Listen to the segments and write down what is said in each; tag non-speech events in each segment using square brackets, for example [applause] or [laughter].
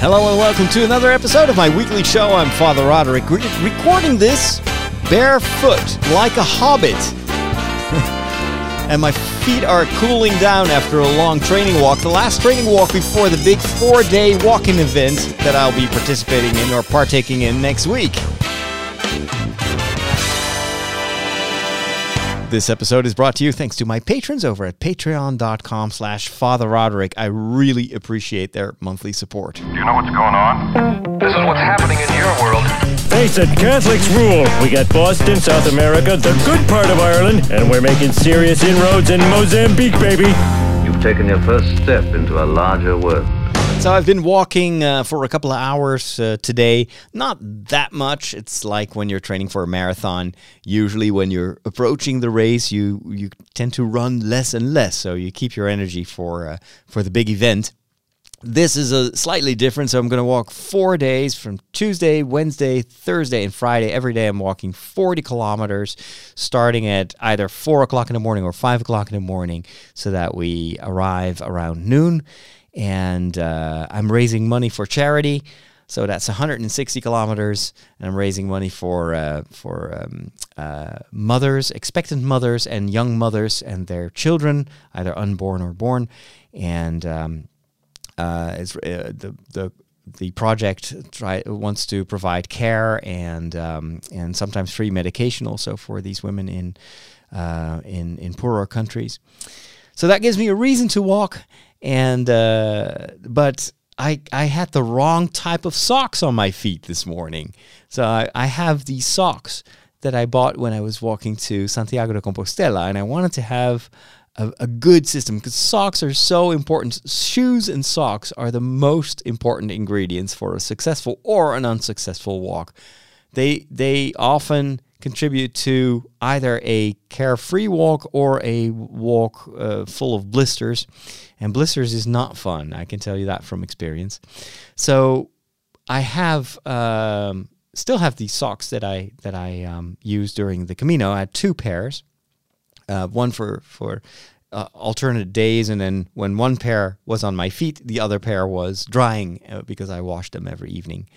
Hello and welcome to another episode of my weekly show. I'm Father Roderick, re- recording this barefoot like a hobbit. [laughs] and my feet are cooling down after a long training walk. The last training walk before the big four day walking event that I'll be participating in or partaking in next week. This episode is brought to you thanks to my patrons over at patreon.com slash Father Roderick. I really appreciate their monthly support. Do you know what's going on? This is what's happening in your world. Face it, Catholics rule. We got Boston, South America, the good part of Ireland, and we're making serious inroads in Mozambique, baby. You've taken your first step into a larger world. So I've been walking uh, for a couple of hours uh, today. Not that much. It's like when you're training for a marathon. Usually, when you're approaching the race, you you tend to run less and less, so you keep your energy for uh, for the big event. This is a slightly different. So I'm going to walk four days from Tuesday, Wednesday, Thursday, and Friday. Every day I'm walking 40 kilometers, starting at either four o'clock in the morning or five o'clock in the morning, so that we arrive around noon and uh, I'm raising money for charity. So that's 160 kilometers, and I'm raising money for uh, for um, uh, mothers, expectant mothers, and young mothers and their children, either unborn or born. And um, uh, it's, uh, the the the project try, wants to provide care and um, and sometimes free medication also for these women in uh, in in poorer countries. So that gives me a reason to walk and uh, but I I had the wrong type of socks on my feet this morning. So I, I have these socks that I bought when I was walking to Santiago de Compostela, and I wanted to have a, a good system because socks are so important. Shoes and socks are the most important ingredients for a successful or an unsuccessful walk. They they often contribute to either a carefree walk or a walk uh, full of blisters. And blisters is not fun. I can tell you that from experience. So I have um, still have these socks that I that I um, during the Camino. I had two pairs, uh, one for for uh, alternate days, and then when one pair was on my feet, the other pair was drying uh, because I washed them every evening.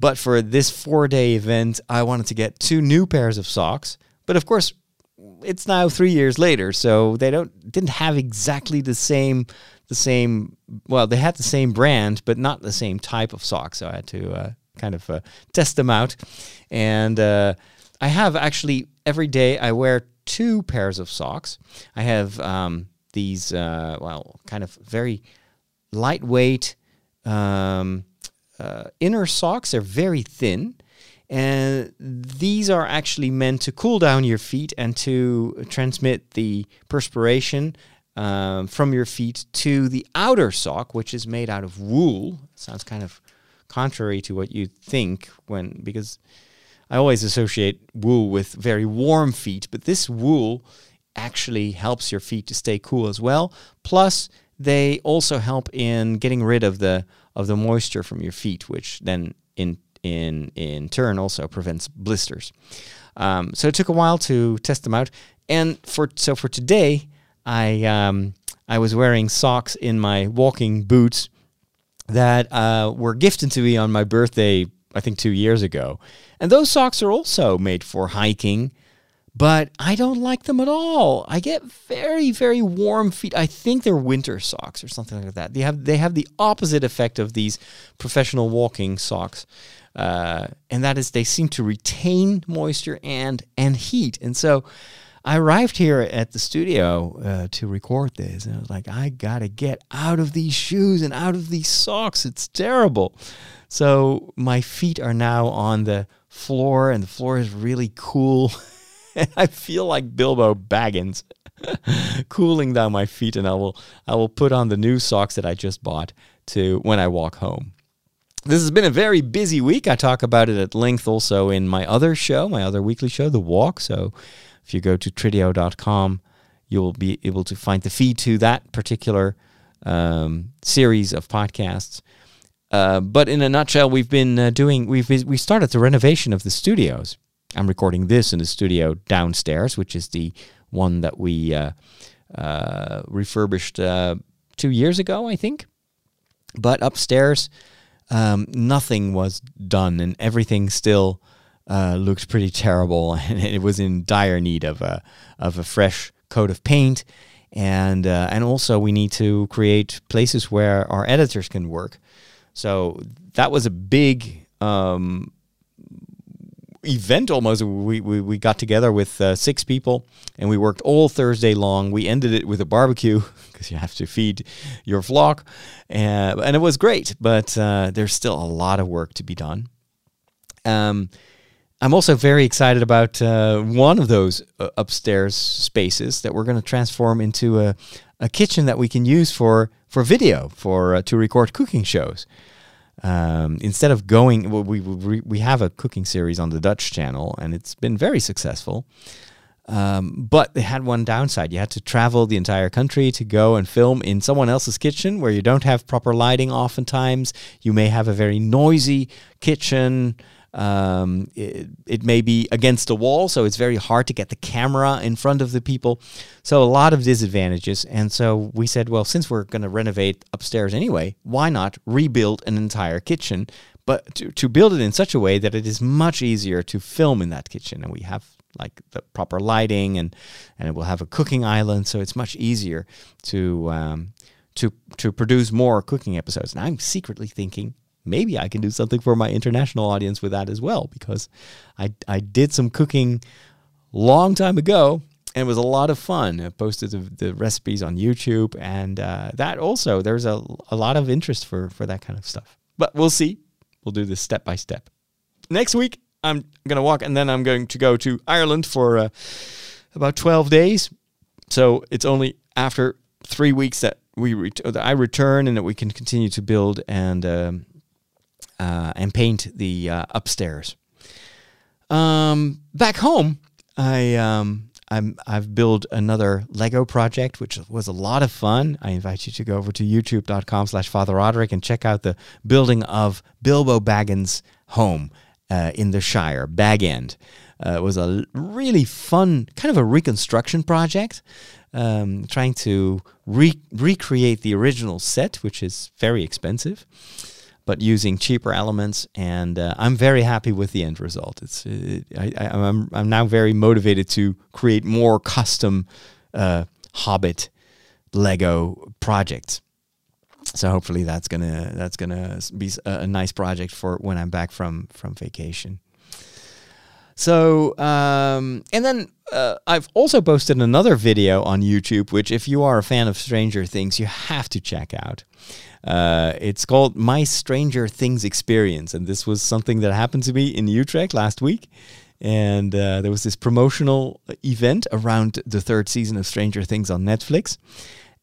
But for this four day event, I wanted to get two new pairs of socks. But of course, it's now three years later, so they don't didn't have exactly the same the same. Well, they had the same brand, but not the same type of socks. So I had to uh, kind of uh, test them out, and uh, I have actually every day I wear two pairs of socks. I have um, these uh, well, kind of very lightweight. Um, uh, inner socks are very thin, and these are actually meant to cool down your feet and to transmit the perspiration um, from your feet to the outer sock, which is made out of wool. Sounds kind of contrary to what you think when because I always associate wool with very warm feet, but this wool actually helps your feet to stay cool as well. Plus, they also help in getting rid of the of the moisture from your feet, which then in in in turn also prevents blisters. Um, so it took a while to test them out, and for so for today, I um, I was wearing socks in my walking boots that uh, were gifted to me on my birthday, I think two years ago, and those socks are also made for hiking but I don't like them at all. I get very, very warm feet. I think they're winter socks or something like that. They have they have the opposite effect of these professional walking socks, uh, and that is they seem to retain moisture and and heat. And so, I arrived here at the studio uh, to record this, and I was like, I gotta get out of these shoes and out of these socks. It's terrible. So my feet are now on the floor, and the floor is really cool. [laughs] [laughs] I feel like Bilbo Baggins [laughs] cooling down my feet and I will I will put on the new socks that I just bought to when I walk home. This has been a very busy week. I talk about it at length also in my other show, my other weekly show, The Walk. So if you go to trideo.com, you'll be able to find the feed to that particular um, series of podcasts. Uh, but in a nutshell, we've been uh, doing we've we started the renovation of the studios. I'm recording this in the studio downstairs, which is the one that we uh, uh, refurbished uh, two years ago, I think. But upstairs, um, nothing was done, and everything still uh, looked pretty terrible, [laughs] and it was in dire need of a of a fresh coat of paint. And uh, and also we need to create places where our editors can work. So that was a big um, event almost. We, we, we got together with uh, six people and we worked all Thursday long. We ended it with a barbecue [laughs] because you have to feed your flock. Uh, and it was great, but uh, there's still a lot of work to be done. Um, I'm also very excited about uh, one of those uh, upstairs spaces that we're going to transform into a, a kitchen that we can use for, for video, for to record cooking shows. Um, instead of going, we, we we have a cooking series on the Dutch channel, and it's been very successful. Um, but they had one downside. You had to travel the entire country to go and film in someone else's kitchen where you don't have proper lighting. Oftentimes, you may have a very noisy kitchen. Um, it, it, may be against a wall, so it's very hard to get the camera in front of the people. So, a lot of disadvantages. And so we said, well, since we're going to renovate upstairs anyway, why not rebuild an entire kitchen? But to, to build it in such a way that it is much easier to film in that kitchen. And we have like the proper lighting and, and it will have a cooking island. So, it's much easier to. Um, to, to produce more cooking episodes. And I'm secretly thinking maybe I can do something for my international audience with that as well because I I did some cooking long time ago and it was a lot of fun. I posted the, the recipes on YouTube and uh, that also there's a, a lot of interest for for that kind of stuff. But we'll see. We'll do this step by step. Next week I'm gonna walk and then I'm going to go to Ireland for uh, about 12 days. So it's only after three weeks that we ret- that I return and that we can continue to build and um, uh, and paint the uh, upstairs. Um, back home, I um, I'm, I've built another Lego project, which was a lot of fun. I invite you to go over to youtube.com slash Father Roderick and check out the building of Bilbo Baggins' home uh, in the Shire, Bag End. Uh, it was a really fun, kind of a reconstruction project, um, trying to re- recreate the original set, which is very expensive but using cheaper elements. And uh, I'm very happy with the end result. It's uh, I, am I'm, I'm now very motivated to create more custom uh, Hobbit Lego projects. So hopefully that's gonna that's gonna be a, a nice project for when I'm back from from vacation. So, um, and then uh, I've also posted another video on YouTube, which, if you are a fan of Stranger Things, you have to check out. Uh, it's called My Stranger Things Experience, and this was something that happened to me in Utrecht last week. And uh, there was this promotional event around the third season of Stranger Things on Netflix.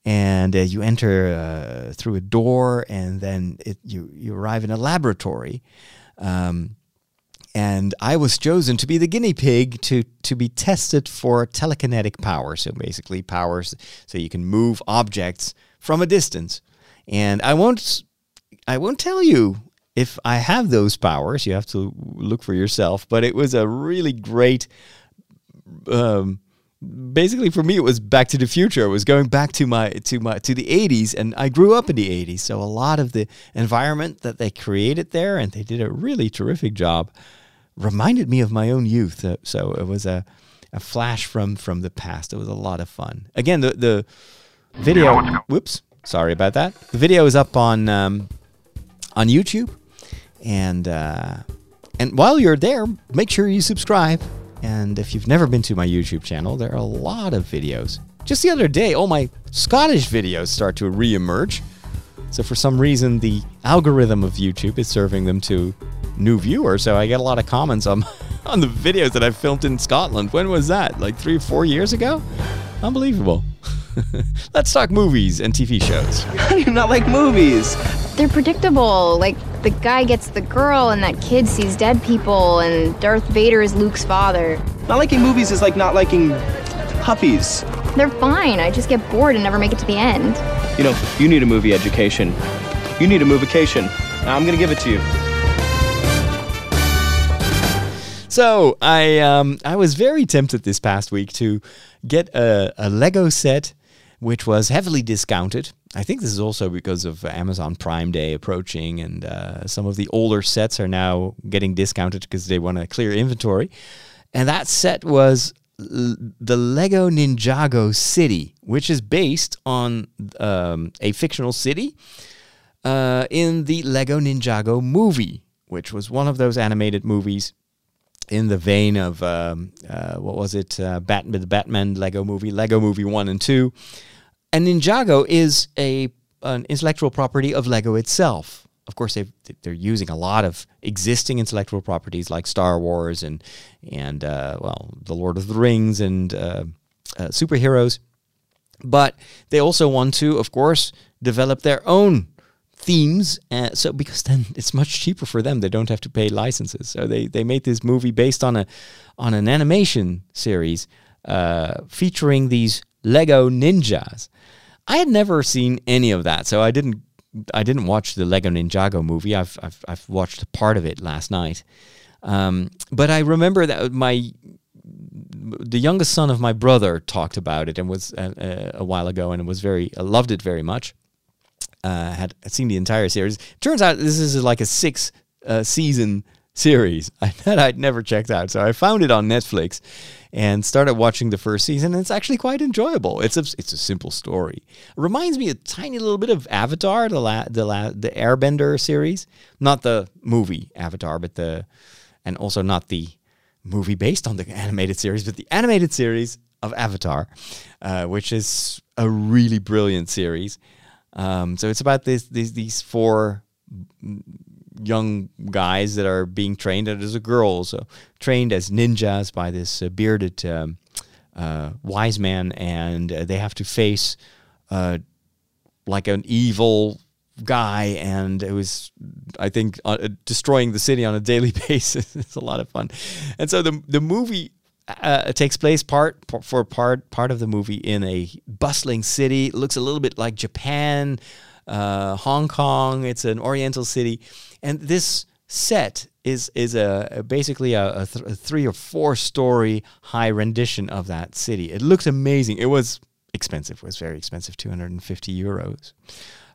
And uh, you enter uh, through a door, and then it, you you arrive in a laboratory. Um, and I was chosen to be the guinea pig to to be tested for telekinetic power. So basically, powers so you can move objects from a distance. And I won't I won't tell you if I have those powers. You have to look for yourself. But it was a really great. Um, basically, for me, it was Back to the Future. It was going back to my to my to the '80s, and I grew up in the '80s. So a lot of the environment that they created there, and they did a really terrific job, reminded me of my own youth. Uh, so it was a a flash from from the past. It was a lot of fun. Again, the the video. Whoops Sorry about that. The video is up on um, on YouTube, and uh, and while you're there, make sure you subscribe. And if you've never been to my YouTube channel, there are a lot of videos. Just the other day, all my Scottish videos start to re-emerge. So for some reason, the algorithm of YouTube is serving them to new viewer, So I get a lot of comments on [laughs] on the videos that I filmed in Scotland. When was that? Like three or four years ago? Unbelievable. [laughs] Let's talk movies and TV shows. [laughs] How do you not like movies? They're predictable. Like the guy gets the girl, and that kid sees dead people, and Darth Vader is Luke's father. Not liking movies is like not liking puppies. They're fine. I just get bored and never make it to the end. You know, you need a movie education. You need a movication. Now I'm gonna give it to you. So I um, I was very tempted this past week to get a, a Lego set which was heavily discounted. I think this is also because of Amazon Prime Day approaching, and uh, some of the older sets are now getting discounted because they want to clear inventory. And that set was l- the Lego Ninjago City, which is based on um, a fictional city uh, in the Lego Ninjago movie, which was one of those animated movies in the vein of um, uh, what was it, uh, Bat- the Batman Lego movie, Lego Movie One and Two. And Ninjago is a an intellectual property of Lego itself. Of course, they they're using a lot of existing intellectual properties like Star Wars and and uh, well, the Lord of the Rings and uh, uh, superheroes, but they also want to, of course, develop their own themes. Uh, so because then [laughs] it's much cheaper for them, they don't have to pay licenses. So they they made this movie based on a on an animation series uh, featuring these Lego ninjas. I had never seen any of that, so I didn't. I didn't watch the Lego Ninjago movie. I've I've, I've watched part of it last night, um, but I remember that my the youngest son of my brother talked about it and was uh, uh, a while ago and was very uh, loved it very much. Uh, had seen the entire series. Turns out this is like a six uh, season series [laughs] that I'd never checked out. So I found it on Netflix and started watching the first season. And it's actually quite enjoyable. It's a it's a simple story. It reminds me a tiny little bit of Avatar, the la, the la, the Airbender series, not the movie Avatar, but the and also not the movie based on the [laughs] animated series, but the animated series of Avatar, uh, which is a really brilliant series. Um, so it's about this, these these four young guys that are being trained, there's a girl also trained as ninjas by this uh, bearded um, uh, wise man, and uh, they have to face uh, like an evil guy, and it was, I think, uh, destroying the city on a daily [laughs] basis. it's a lot of fun, and so the the movie. Uh, takes place part for part part of the movie in a bustling city. It looks a little bit like Japan, uh, Hong Kong. It's an Oriental city, and this set is is a, a basically a, a, th- a, three or four story high rendition of that city. It looks amazing. It was expensive. It was very expensive, two hundred and fifty euros.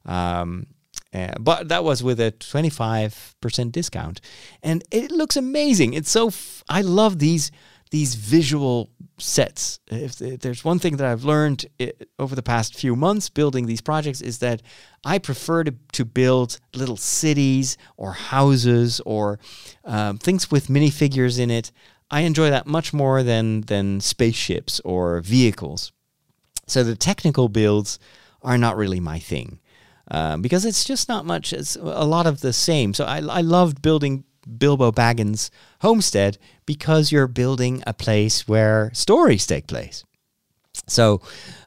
Um, uh, but that was with a 25% discount and it looks amazing it's so f- i love these these visual sets. If there's one thing that I've learned over the past few months building these projects is that I prefer to, to build little cities or houses or um, things with minifigures in it. I enjoy that much more than than spaceships or vehicles. So the technical builds are not really my thing. Um, because it's just not much. It's a lot of the same. So I, I loved building Bilbo Baggins' homestead because you're building a place where stories take place. So,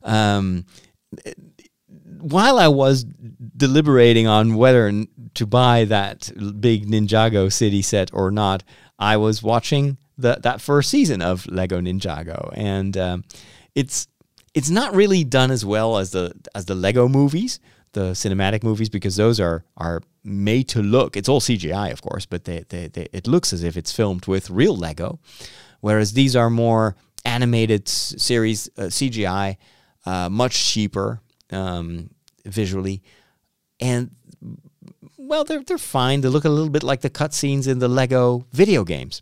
um, while I was deliberating on whether to buy that big Ninjago city set or not, I was watching the, that first season of Lego Ninjago, and um, it's it's not really done as well as the as the Lego movies, the cinematic movies because those are are made to look. It's all CGI, of course, but they, they, they, it looks as if it's filmed with real Lego, whereas these are more animated series uh, CGI, uh, much cheaper um, visually, and well, they're they're fine. They look a little bit like the cutscenes in the Lego video games.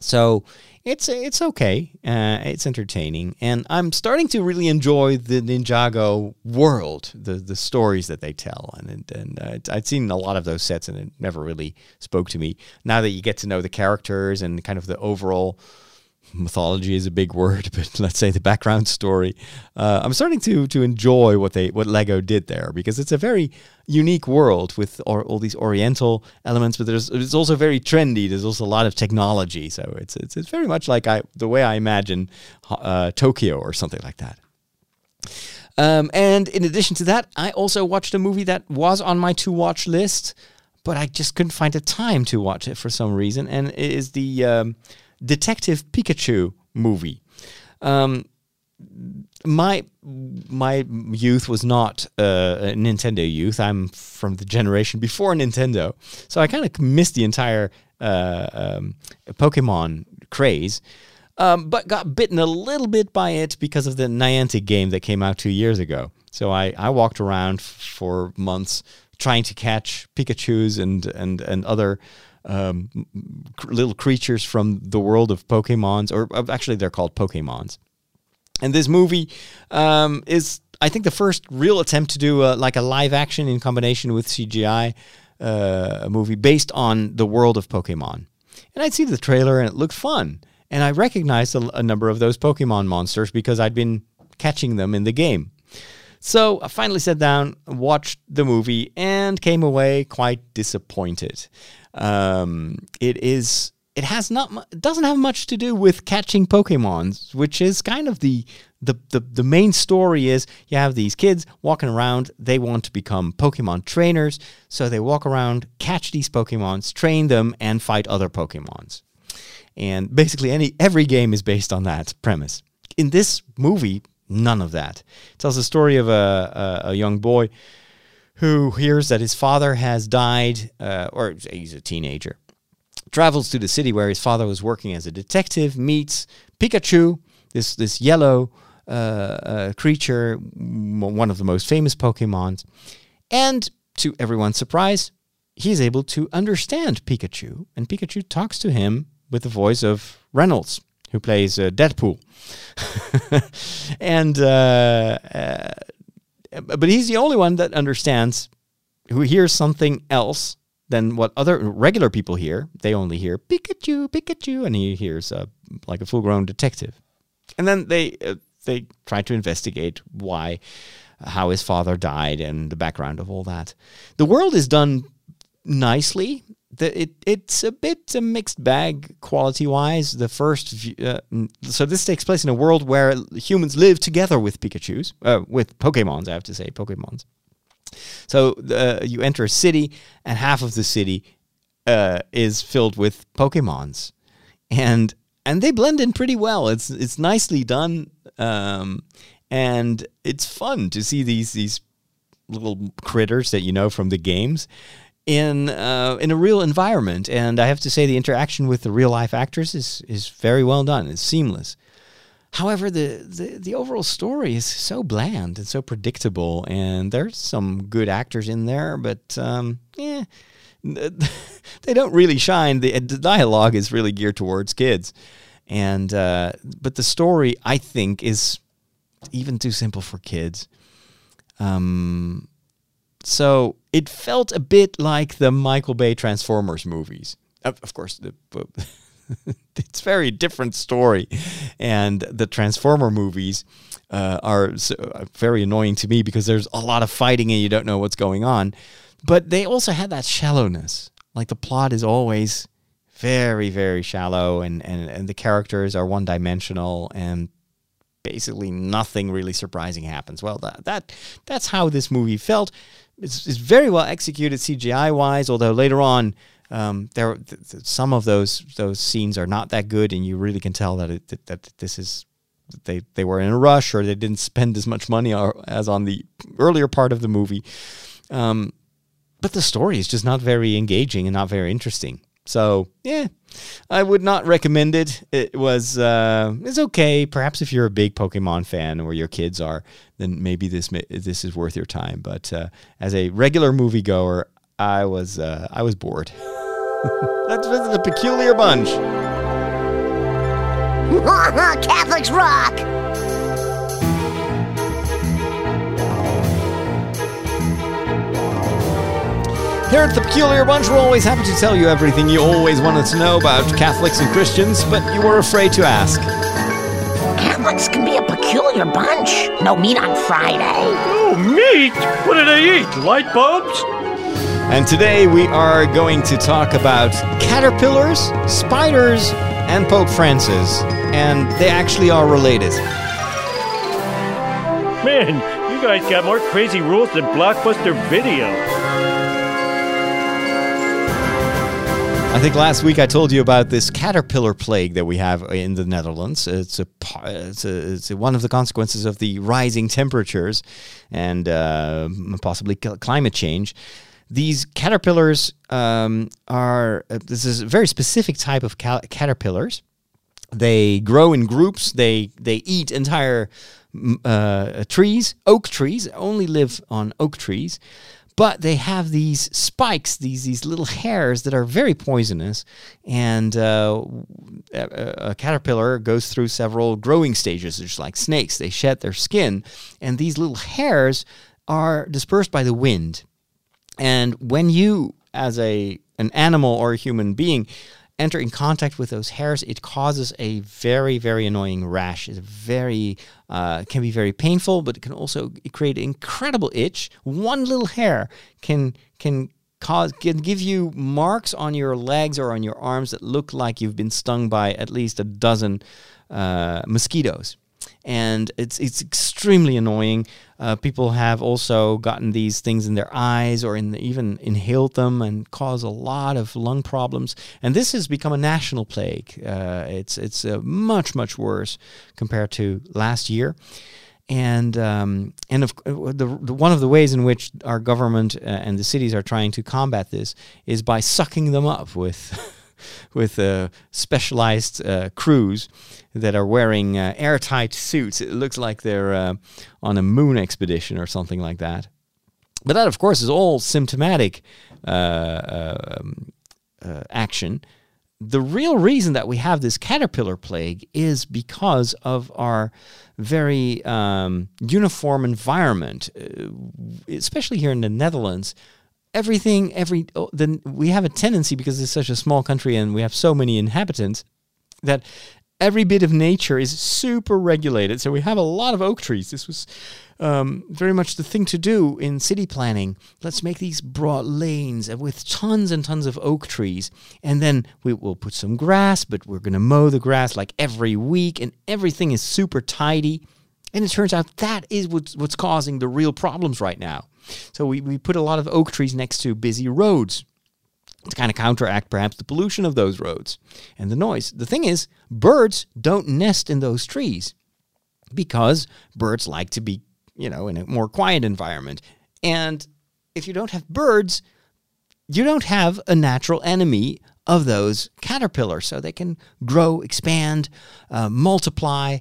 So it's it's okay. Uh, it's entertaining, and I'm starting to really enjoy the Ninjago world, the the stories that they tell, and and uh, I'd seen a lot of those sets, and it never really spoke to me. Now that you get to know the characters and kind of the overall mythology is a big word, [laughs] but let's say the background story. Uh, I'm starting to to enjoy what they what Lego did there because it's a very unique world with all, all these Oriental elements, but there's it's also very trendy. There's also a lot of technology, so it's it's, it's very much like I the way I imagine uh, Tokyo or something like that. Um, and in addition to that, I also watched a movie that was on my to watch list, but I just couldn't find the time to watch it for some reason, and it is the um, Detective Pikachu movie. Um, my my youth was not uh, a Nintendo youth. I'm from the generation before Nintendo, so I kind of missed the entire uh, um, Pokemon craze. Um, but got bitten a little bit by it because of the Niantic game that came out two years ago. So I, I walked around for months trying to catch Pikachu's and and and other um, little creatures from the world of Pokemons, or uh, actually they're called Pokemons. And this movie um, is, I think, the first real attempt to do uh, like a live action in combination with CGI, uh, a movie based on the world of Pokemon. And I'd see the trailer and it looked fun. And I recognized a, a number of those Pokemon monsters because I'd been catching them in the game. So I finally sat down, watched the movie, and came away quite disappointed. Um, it is. It has not. doesn't have much to do with catching Pokemons, which is kind of the the the, the main story. Is you have these kids walking around. They want to become Pokemon trainers, so they walk around, catch these Pokemons, train them, and fight other Pokemons and basically any every game is based on that premise. In this movie, none of that. It tells the story of a, a, a young boy who hears that his father has died, uh, or he's a teenager. Travels to the city where his father was working as a detective, meets Pikachu, this this yellow uh, uh, creature, one of the most famous Pokemons, and to everyone's surprise, he's able to understand Pikachu, and Pikachu talks to him with the voice of Reynolds, who plays uh, Deadpool. [laughs] and uh, uh, but he's the only one that understands, who hears something else than what other regular people hear. They only hear Pikachu, Pikachu, and he hears uh, like a full-grown detective. And then they uh, they try to investigate why, how his father died, and the background of all that. The world is done nicely. The, it it's a bit a mixed bag quality wise. The first, uh, so this takes place in a world where humans live together with Pikachu's, uh, with Pokemons. I have to say, Pokemons. So uh, you enter a city, and half of the city uh, is filled with Pokemons, and and they blend in pretty well. It's it's nicely done, um, and it's fun to see these these little critters that you know from the games in uh, in a real environment. And I have to say, the interaction with the real life actors is is very well done. It's seamless. However, the, the, the overall story is so bland and so predictable, and there's some good actors in there, but um, yeah, [laughs] they don't really shine. The, the dialogue is really geared towards kids, and uh, but the story I think is even too simple for kids. Um, so it felt a bit like the Michael Bay Transformers movies. Of, of course, the, [laughs] it's very different story, and the Transformer movies uh, are so, uh, very annoying to me because there's a lot of fighting and you don't know what's going on. But they also had that shallowness. Like the plot is always very, very shallow, and and, and the characters are one dimensional, and basically nothing really surprising happens. Well, that, that that's how this movie felt. It's, it's very well executed CGI wise, although later on um, there th- th- some of those those scenes are not that good, and you really can tell that it, that, that this is they they were in a rush or they didn't [laughs] spend as much money or, as on the earlier part of the movie. Um, but the story is just not very engaging and not very interesting. So yeah, I would not recommend it. It was uh, it's okay. Perhaps if you're a big Pokemon fan or your kids are, then maybe this may, this is worth your time. But uh, as a regular moviegoer, I was uh, I was bored. [laughs] Visit the peculiar bunch. [laughs] Catholics rock! Here at the Peculiar Bunch, we're always happy to tell you everything you always wanted to know about Catholics and Christians, but you were afraid to ask. Catholics can be a peculiar bunch. No meat on Friday. Oh, meat! What do they eat? Light bulbs? And today we are going to talk about caterpillars, spiders, and Pope Francis. And they actually are related. Man, you guys got more crazy rules than Blockbuster Video. I think last week I told you about this caterpillar plague that we have in the Netherlands. It's a, it's, a, it's a, one of the consequences of the rising temperatures and uh, possibly climate change. These caterpillars um, are uh, this is a very specific type of ca- caterpillars. They grow in groups. They they eat entire uh, trees, oak trees, only live on oak trees. But they have these spikes, these these little hairs that are very poisonous, and uh, a, a caterpillar goes through several growing stages, just like snakes. They shed their skin, and these little hairs are dispersed by the wind. And when you, as a an animal or a human being, enter in contact with those hairs, it causes a very, very annoying rash. It's very uh, can be very painful, but it can also create an incredible itch. One little hair can can cause can give you marks on your legs or on your arms that look like you've been stung by at least a dozen uh, mosquitoes and it's it's extremely annoying. Uh, people have also gotten these things in their eyes or in the, even inhaled them and cause a lot of lung problems. And this has become a national plague. Uh, it's it's uh, much much worse compared to last year. And um, and of uh, the, the one of the ways in which our government uh, and the cities are trying to combat this is by sucking them up with [laughs] with uh, specialized uh, crews that are wearing uh, airtight suits. It looks like they're uh, on a moon expedition or something like that. But that, of course, is all symptomatic uh, um, action. The real reason that we have this caterpillar plague is because of our very um, uniform environment, especially here in the Netherlands everything every oh, then we have a tendency because it's such a small country and we have so many inhabitants that every bit of nature is super regulated. So we have a lot of oak trees. This was um, very much the thing to do in city planning. Let's make these broad lanes with tons and tons of oak trees. And then we will put some grass but we're going to mow the grass like every week and everything is super tidy. And it turns out that is what's, what's causing the real problems right now so we, we put a lot of oak trees next to busy roads to kind of counteract perhaps the pollution of those roads and the noise. The thing is, birds don't nest in those trees because birds like to be, you know, in a more quiet environment. And if you don't have birds, you don't have a natural enemy of those caterpillars. So they can grow, expand, uh, multiply.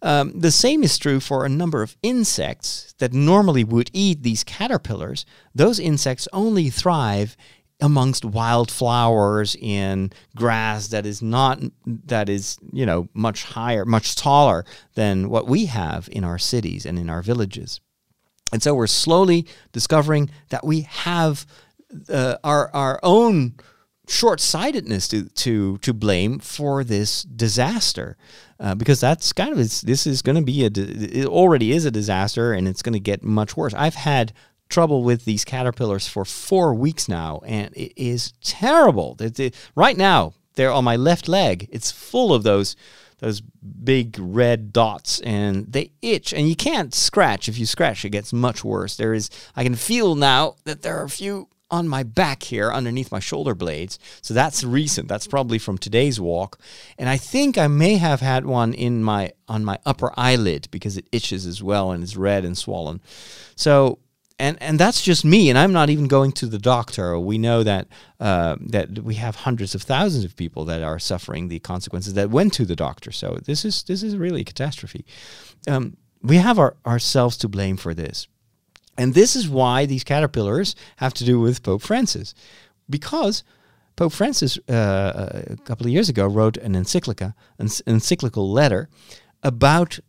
Um, the same is true for a number of insects that normally would eat these caterpillars. Those insects only thrive amongst wildflowers in grass that is not that is you know much higher much taller than what we have in our cities and in our villages and so we're slowly discovering that we have uh, our our own short-sightedness to to to blame for this disaster uh, because that's kind of this is going to be a it already is a disaster and it's going to get much worse. I've had trouble with these caterpillars for four weeks now, and it is terrible. It, right now, they're on my left leg. It's full of those those big red dots and they itch and you can't scratch if you scratch it gets much worse there is i can feel now that there are a few on my back here underneath my shoulder blades. So that's recent. That's probably from today's walk. And I think I may have had one in my on my upper eyelid because it itches as well and it's red and swollen. So and and that's just me and I'm not even going to the doctor. We know that uh, that we have hundreds of thousands of people that are suffering the consequences that went to the doctor. So this is this is really a catastrophe. Um, we have our, ourselves to blame for this. And this is why these caterpillars have to do with Pope Francis, because Pope Francis uh, a couple of years ago wrote an encyclica, an encyclical letter about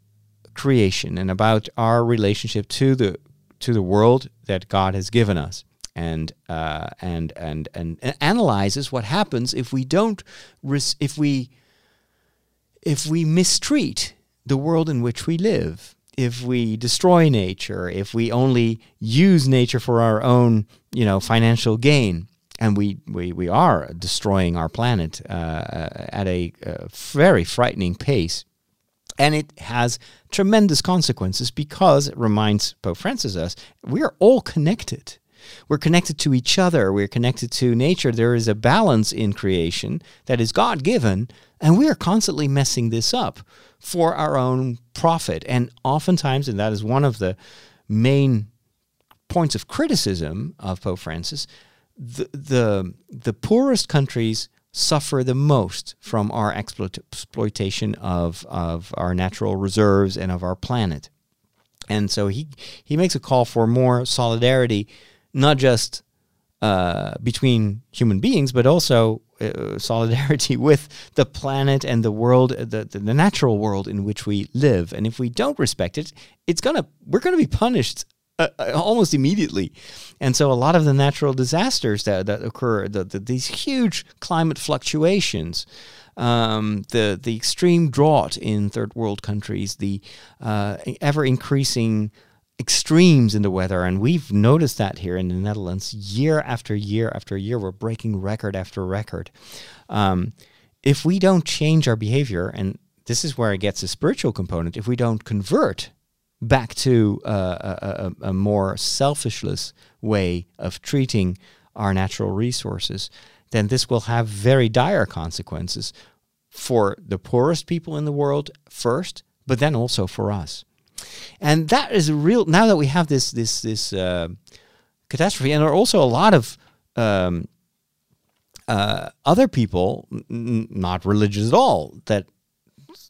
creation and about our relationship to the to the world that God has given us, and uh, and, and and and analyzes what happens if we don't if we if we mistreat the world in which we live if we destroy nature, if we only use nature for our own, you know, financial gain, and we, we, we are destroying our planet uh, at a, a very frightening pace. And it has tremendous consequences because it reminds Pope Francis us we are all connected. We're connected to each other. We're connected to nature. There is a balance in creation that is God given, and we are constantly messing this up for our own profit. And oftentimes, and that is one of the main points of criticism of Pope Francis, the, the, the poorest countries suffer the most from our exploit- exploitation of, of our natural reserves and of our planet. And so he he makes a call for more solidarity, not just uh, between human beings, but also uh, solidarity [laughs] with the planet and the world, uh, the, the the natural world in which we live. And if we don't respect it, it's gonna we're gonna be punished uh, uh, almost immediately. And so a lot of the natural disasters that, that occur, the, the, these huge climate fluctuations, um, the the extreme drought in third world countries, the uh, ever increasing extremes in the weather, and we've noticed that here in the Netherlands, year after year after year, we're breaking record after record. Um, if we don't change our behavior, and this is where it gets a spiritual component, if we don't convert back to uh, a, a, a more selfishless way of treating our natural resources, then this will have very dire consequences for the poorest people in the world first, but then also for us. And that is real. Now that we have this this this uh, catastrophe, and there are also a lot of um, uh, other people, n- not religious at all, that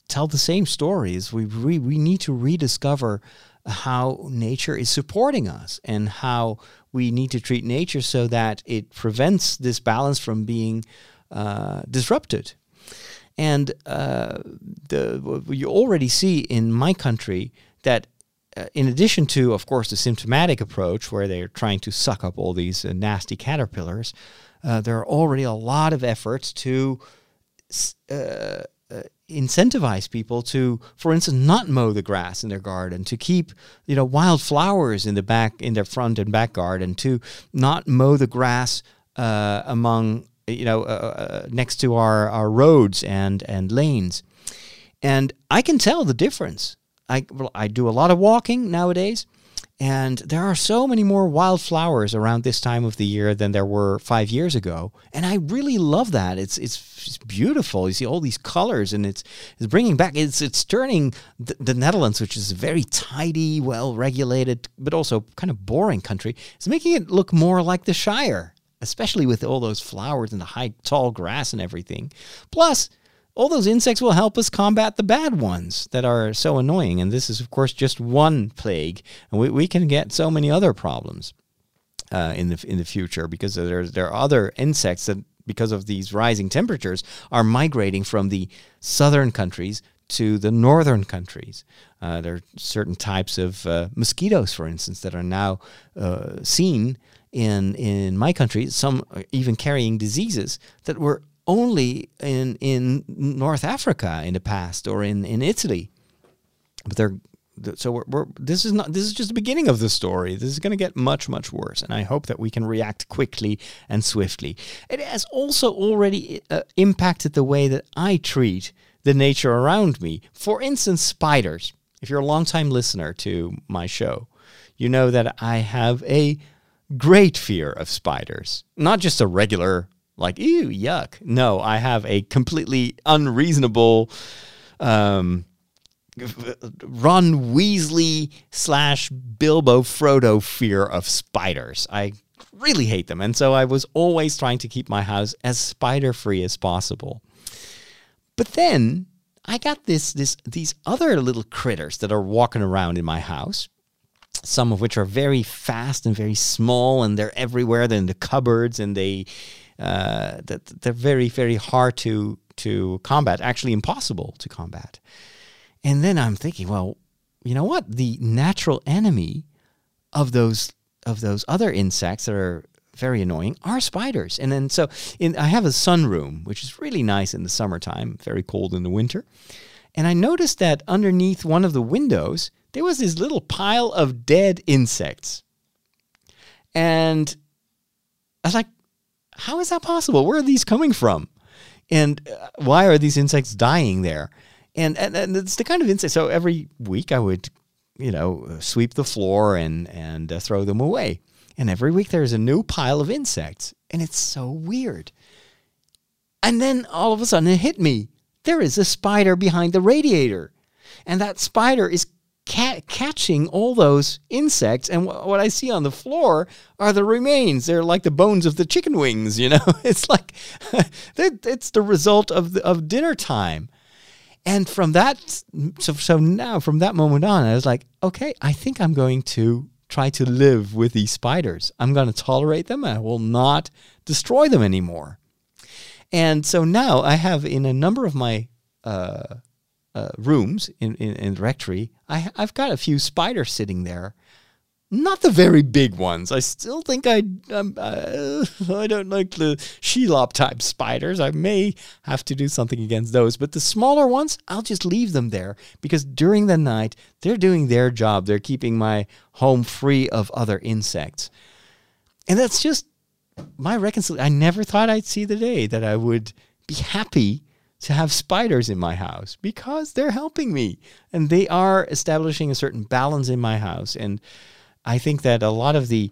tell the same stories. We re- we need to rediscover how nature is supporting us and how we need to treat nature so that it prevents this balance from being uh, disrupted. And uh, the you already see in my country that. Uh, in addition to, of course, the symptomatic approach where they're trying to suck up all these uh, nasty caterpillars, uh, there are already a lot of efforts to uh, uh, incentivize people to, for instance, not mow the grass in their garden, to keep you know wild flowers in the back in their front and back garden, to not mow the grass among you know next to our, our roads and and lanes. And I can tell the difference. I I do a lot of walking nowadays. And there are so many more wildflowers around this time of the year than there were five years ago, and I really love that. It's it's, it's beautiful. You see all these colors, and it's it's bringing back. It's it's turning the, the Netherlands, which is a very tidy, well regulated, but also kind of boring country, is making it look more like the Shire, especially with all those flowers and the high tall grass and everything. Plus, all those insects will help us combat the bad ones that are so annoying. And this is, of course, just one plague. And we, we can get so many other problems uh, in the in the future because there there are other insects that because of these rising temperatures are migrating from the southern countries to the northern countries. Uh, there are certain types of uh, mosquitoes, for instance, that are now uh, seen in in my country. Some even carrying diseases that were only in in North Africa in the past or in in Italy, but they're so we're, we're this is not this is just the beginning of the story. This is going to get much much worse, and I hope that we can react quickly and swiftly. It has also already uh, impacted the way that I treat the nature around me. For instance, spiders. If you're a longtime listener to my show, you know that I have a great fear of spiders. Not just a regular like ew yuck. No, I have a completely unreasonable um Ron Weasley slash Bilbo Frodo fear of spiders. I really hate them. And so I was always trying to keep my house as spider free as possible. But then I got this this these other little critters that are walking around in my house. Some of which are very fast and very small, and they're everywhere. They're in the cupboards, and they uh, that they're very very hard to to combat. Actually, impossible to combat. And then I'm thinking, well, you know what? The natural enemy of those of those other insects that are very annoying are spiders. And then so in, I have a sunroom, which is really nice in the summertime, very cold in the winter. And I noticed that underneath one of the windows, there was this little pile of dead insects. And I was like, how is that possible? Where are these coming from? And uh, why are these insects dying there? And, and, and it's the kind of insect. So every week I would, you know, sweep the floor and, and uh, throw them away. And every week there's a new pile of insects. And it's so weird. And then all of a sudden it hit me. There is a spider behind the radiator. And that spider is ca- catching all those insects. And wh- what I see on the floor are the remains. They're like the bones of the chicken wings, you know? [laughs] it's like, [laughs] it's the result of, the, of dinner time. And from that, so, so now from that moment on, I was like, okay, I think I'm going to try to live with these spiders. I'm going to tolerate them. I will not destroy them anymore. And so now I have in a number of my uh, uh, rooms in, in, in the rectory, I, I've got a few spiders sitting there. Not the very big ones. I still think I um, uh, [laughs] I don't like the Shelob type spiders. I may have to do something against those. But the smaller ones, I'll just leave them there because during the night they're doing their job. They're keeping my home free of other insects, and that's just my reconciliation. I never thought I'd see the day that I would be happy to have spiders in my house because they're helping me and they are establishing a certain balance in my house and I think that a lot of the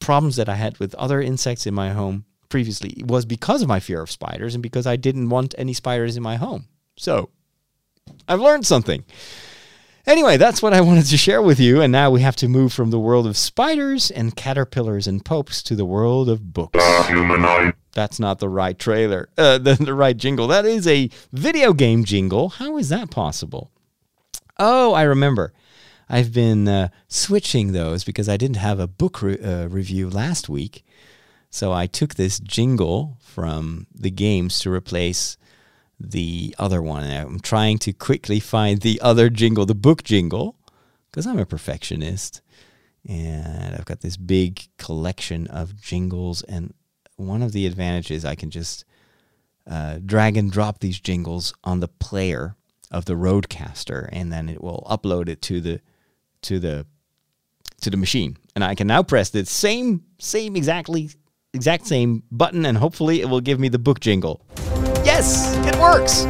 problems that I had with other insects in my home previously was because of my fear of spiders and because I didn't want any spiders in my home. So I've learned something. Anyway, that's what I wanted to share with you. And now we have to move from the world of spiders and caterpillars and popes to the world of books. That's not the right trailer, uh, [laughs] the, the right jingle. That is a video game jingle. How is that possible? Oh, I remember. I've been uh, switching those because I didn't have a book re- uh, review last week. So I took this jingle from the games to replace the other one. I'm trying to quickly find the other jingle, the book jingle, because I'm a perfectionist. And I've got this big collection of jingles. And one of the advantages, I can just uh, drag and drop these jingles on the player of the Rodecaster, and then it will upload it to the to the to the machine. And I can now press the same same exactly exact same button, and hopefully it will give me the book jingle. Yes, it works.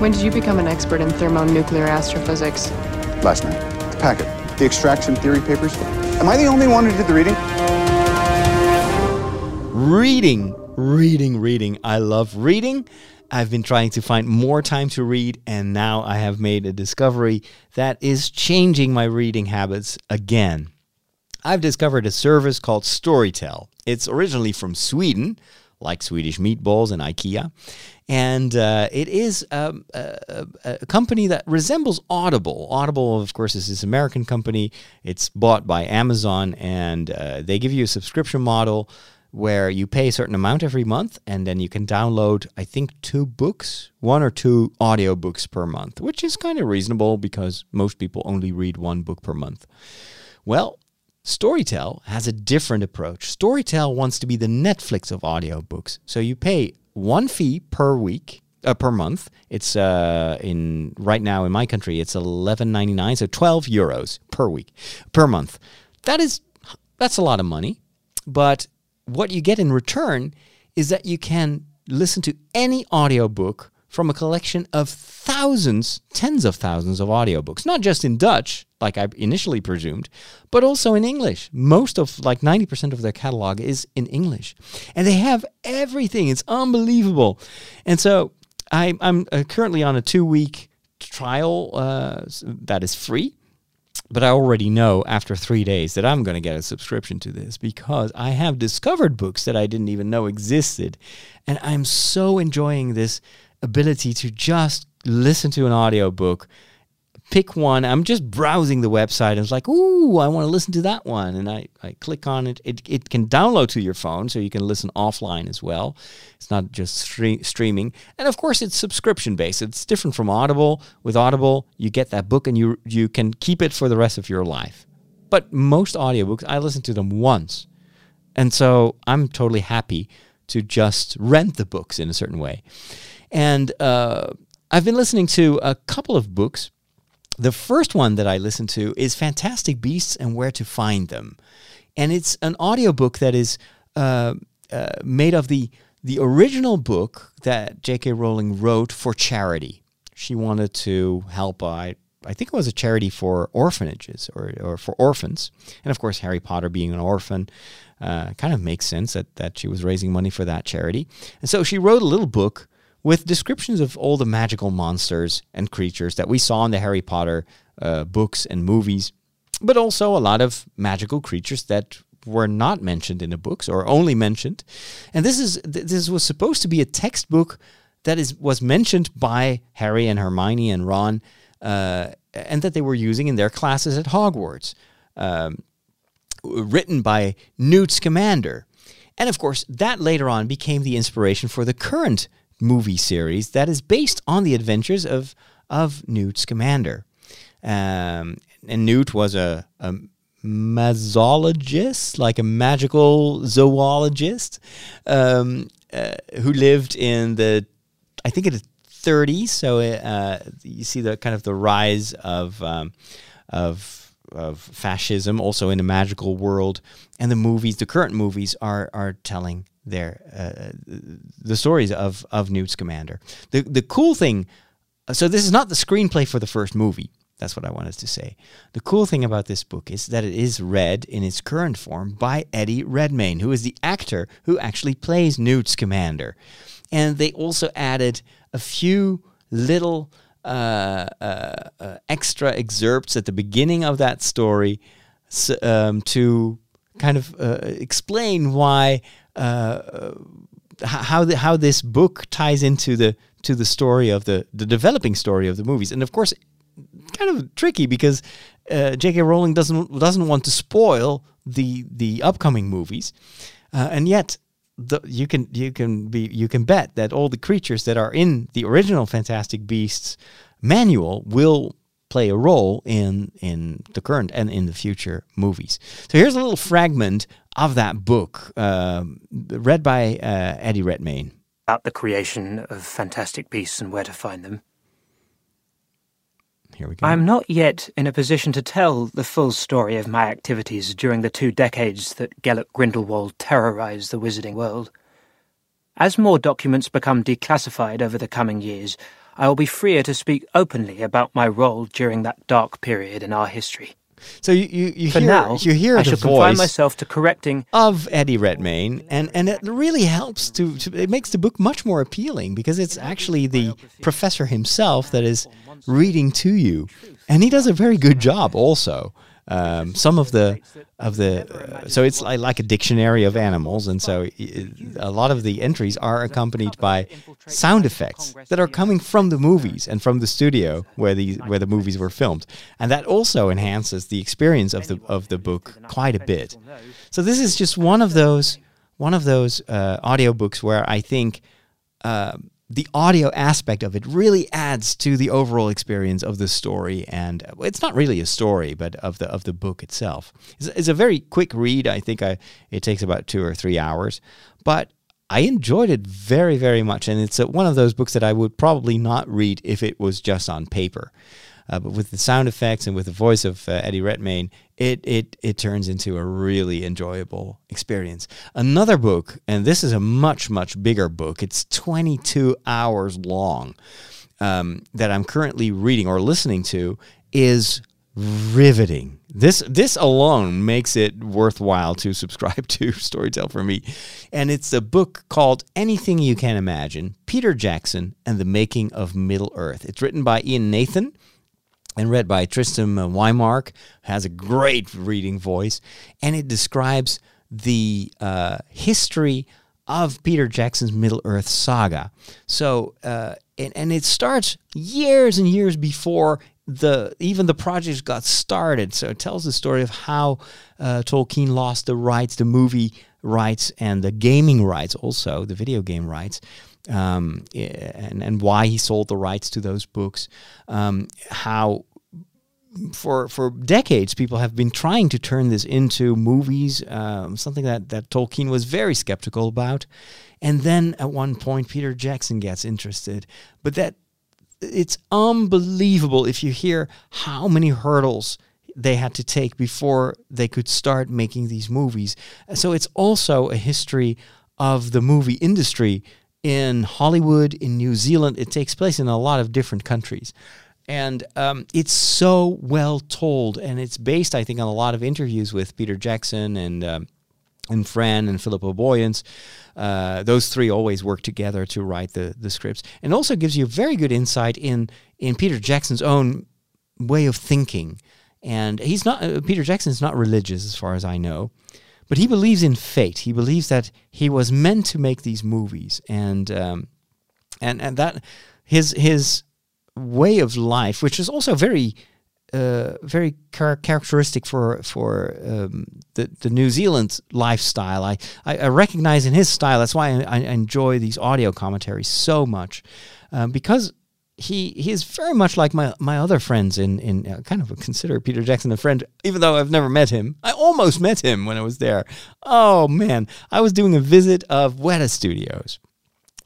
When did you become an expert in thermonuclear astrophysics? Last night. The packet. The extraction theory papers. Am I the only one who did the reading? Reading, reading, reading. I love reading. I've been trying to find more time to read, and now I have made a discovery that is changing my reading habits again. I've discovered a service called Storytel. It's originally from Sweden, like Swedish meatballs and IKEA. And uh, it is um, a, a, company that resembles Audible. Audible, of course, is this American company. It's bought by Amazon, and uh, they give you a subscription model where you pay a certain amount every month and then you can download i think two books one or two audiobooks per month which is kind of reasonable because most people only read one book per month well storytel has a different approach. Storytel wants to be the netflix of audiobooks. So you pay one fee per week uh, per month. It's uh, in right now in my country it's 11.99 so 12 euros per week per month. That is that's a lot of money but what you get in return is that you can listen to any audiobook from a collection of thousands, tens of thousands of audiobooks, not just in Dutch, like I initially presumed, but also in English. Most of, like 90% of their catalog is in English. And they have everything. It's unbelievable. And so I, am uh, currently on a two week trial uh, that is free. But I already know after three days that I'm going to get a subscription to this because I have discovered books that I didn't even know existed. And I'm so enjoying this ability to just listen to an audiobook pick one. I'm just browsing the website and it's like, ooh, I want to listen to that one. And I, I click on it. it. It can download to your phone so you can listen offline as well. It's not just stre- streaming. And of course, it's subscription based. It's different from Audible. With Audible, you get that book and you, you can keep it for the rest of your life. But most audiobooks, I listen to them once. And so I'm totally happy to just rent the books in a certain way. And uh, I've been listening to a couple of books the first one that I listened to is Fantastic Beasts and Where to Find Them. And it's an audiobook that is uh, uh, made of the, the original book that J.K. Rowling wrote for charity. She wanted to help, I, I think it was a charity for orphanages or, or for orphans. And of course, Harry Potter being an orphan uh, kind of makes sense that, that she was raising money for that charity. And so she wrote a little book with descriptions of all the magical monsters and creatures that we saw in the Harry Potter uh, books and movies, but also a lot of magical creatures that were not mentioned in the books or only mentioned. And this is this was supposed to be a textbook that is was mentioned by Harry and Hermione and Ron, uh, and that they were using in their classes at Hogwarts. Um, written by Newt Scamander. And of course, that later on became the inspiration for the current movie series that is based on the adventures of, of Newt Scamander. Um, and Newt was a, a magizoologist, like a magical zoologist, um, uh, who lived in the, I think, in the 30s. So uh, you see the kind of the rise of um, of of fascism, also in the magical world, and the movies, the current movies, are are telling their uh, the stories of of Newt Scamander. The the cool thing, so this is not the screenplay for the first movie. That's what I wanted to say. The cool thing about this book is that it is read in its current form by Eddie Redmayne, who is the actor who actually plays Newt Scamander. And they also added a few little uh, uh, uh, extra excerpts at the beginning of that story um, to kind of uh, explain why uh, how the, how this book ties into the to the story of the the developing story of the movies, and of course, kind of tricky because uh, J.K. Rowling doesn't doesn't want to spoil the the upcoming movies, uh, and yet the, you can you can be you can bet that all the creatures that are in the original Fantastic Beasts manual will play a role in in the current and in the future movies. So here's a little fragment of that book, uh, read by uh, Eddie Redmayne. About the creation of fantastic beasts and where to find them. Here we go. I'm not yet in a position to tell the full story of my activities during the two decades that Gellert Grindelwald terrorized the wizarding world. As more documents become declassified over the coming years, I will be freer to speak openly about my role during that dark period in our history. So you you, you For hear now, you hear I the shall confine voice myself to correcting of Eddie Redmayne, and and it really helps to, to it makes the book much more appealing because it's actually the professor himself that is reading to you, and he does a very good job also. Um, some of the of the uh, so it's like, like a dictionary of animals, and so a lot of the entries are accompanied by sound effects that are coming from the movies and from the studio where the where the movies were filmed, and that also enhances the experience of the of the book quite a bit. So this is just one of those one of those uh, audiobooks where I think uh, the audio aspect of it really adds to the overall experience of the story, and uh, it's not really a story, but of the of the book itself. It's, it's a very quick read. I think I it takes about two or three hours, but I enjoyed it very very much, and it's uh one of those books that I would probably not read if it was just on paper. Uh, but with the sound effects and with the voice of uh, Eddie Redmayne, it, it it turns into a really enjoyable experience. Another book, and this is a much much bigger book. It's 22 hours long. Um, that I'm currently reading or listening to is riveting. This this alone makes it worthwhile to subscribe [laughs] to Storytel for me. And it's a book called Anything You Can Imagine, Peter Jackson and the Making of Middle Earth. It's written by Ian Nathan and read by Tristan Weimark, has a great reading voice, and it describes the uh, history of Peter Jackson's Middle Earth saga. So, uh, and, and it starts years and years before the even the project got started. So it tells the story of how uh, Tolkien lost the rights, the movie rights, and the gaming rights, also the video game rights um, and and why he sold the rights to those books. Um, how for for decades people have been trying to turn this into movies, um, something that that Tolkien was very skeptical about. And then at one point, Peter Jackson gets interested, but that it's unbelievable if you hear how many hurdles they had to take before they could start making these movies. So it's also a history of the movie industry in Hollywood, in New Zealand. It takes place in a lot of different countries. And um, it's so well told, and it's based, I think, on a lot of interviews with Peter Jackson and um, and Fran and Philippa Boyens. Uh, those three always work together to write the the scripts, and also gives you very good insight in in Peter Jackson's own way of thinking. And he's not uh, Peter Jackson is not religious, as far as I know, but he believes in fate. He believes that he was meant to make these movies, and um, and and that his his way of life, which is also very uh, very char- characteristic for for um, the the New Zealand lifestyle. I, I, I recognize in his style. That's why I, I enjoy these audio commentaries so much um, because he he is very much like my my other friends in in uh, kind of consider Peter Jackson a friend, even though I've never met him. I almost met him when I was there. Oh man, I was doing a visit of Weta Studios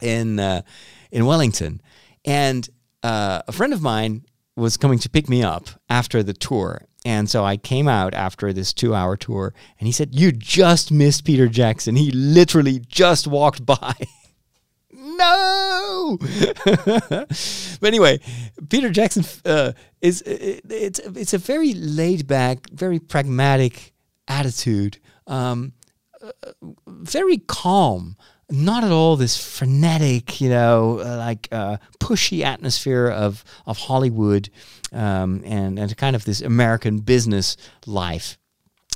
in uh, in Wellington, and uh, a friend of mine was coming to pick me up after the tour. And so I came out after this two hour tour and he said, You just missed Peter Jackson. He literally just walked [laughs] by. No. [laughs] but anyway, Peter Jackson uh, is it's it's a very laid back, very pragmatic attitude, um, uh, very calm not at all this frenetic, you know, uh, like uh, pushy atmosphere of of Hollywood um, and and kind of this American business life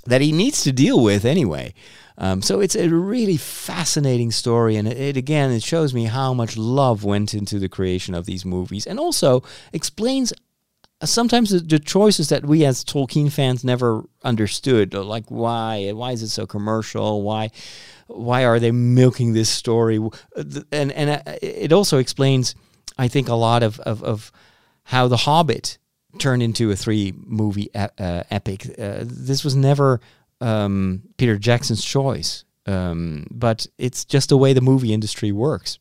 that he needs to deal with anyway. Um, so it's a really fascinating story, and it, it, again it shows me how much love went into the creation of these movies, and also explains uh, sometimes the, the, choices that we as Tolkien fans never understood, like why why is it so commercial? Why why are they milking this story? And and uh, it also explains, I think, a lot of of, of how The Hobbit turned into a three movie uh, epic. Uh, this was never um, Peter Jackson's choice, um, but it's just the way the movie industry works